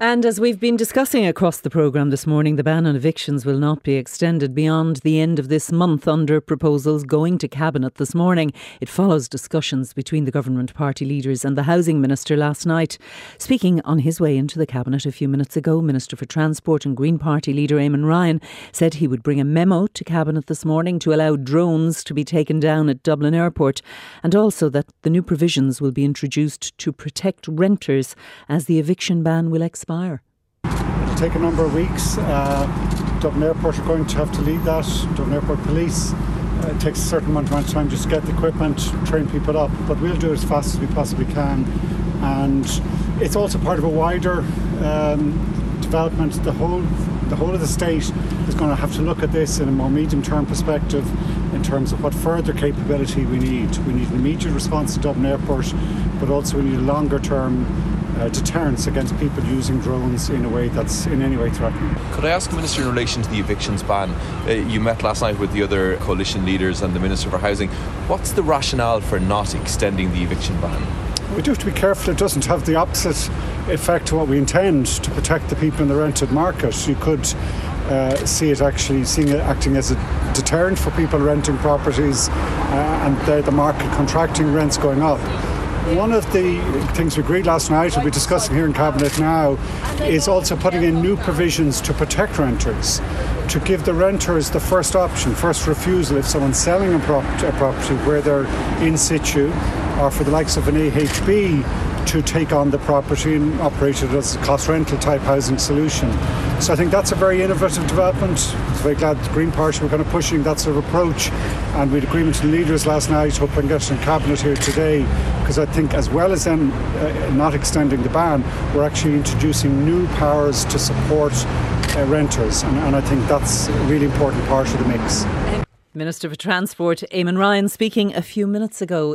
And as we've been discussing across the programme this morning, the ban on evictions will not be extended beyond the end of this month under proposals going to Cabinet this morning. It follows discussions between the government party leaders and the Housing Minister last night. Speaking on his way into the Cabinet a few minutes ago, Minister for Transport and Green Party leader Eamon Ryan said he would bring a memo to Cabinet this morning to allow drones to be taken down at Dublin Airport and also that the new provisions will be introduced to protect renters as the eviction ban will expire expire? It'll take a number of weeks. Uh, Dublin Airport are going to have to lead that. Dublin Airport Police. Uh, it takes a certain amount of time just to get the equipment, train people up, but we'll do it as fast as we possibly can. And it's also part of a wider um, development. The whole the whole of the state is going to have to look at this in a more medium term perspective in terms of what further capability we need. We need an immediate response to Dublin Airport, but also we need a longer term uh, deterrence against people using drones in a way that's in any way threatening. Could I ask, Minister, in relation to the evictions ban? Uh, you met last night with the other coalition leaders and the Minister for Housing. What's the rationale for not extending the eviction ban? We do have to be careful it doesn't have the opposite effect to what we intend to protect the people in the rented market. You could uh, see it actually seeing it acting as a deterrent for people renting properties uh, and the, the market contracting, rents going up. One of the things we agreed last night, we'll be discussing here in Cabinet now, is also putting in new provisions to protect renters, to give the renters the first option, first refusal if someone's selling a, a property where they're in situ, or for the likes of an AHB to take on the property and operate it as a cost rental type housing solution. So I think that's a very innovative development. I'm very glad the Green Party were kind of pushing that sort of approach. And we had agreement with the leaders last night, hope I get in cabinet here today, because I think as well as then uh, not extending the ban, we're actually introducing new powers to support uh, renters. And, and I think that's a really important part of the mix. Minister for Transport Eamon Ryan speaking a few minutes ago.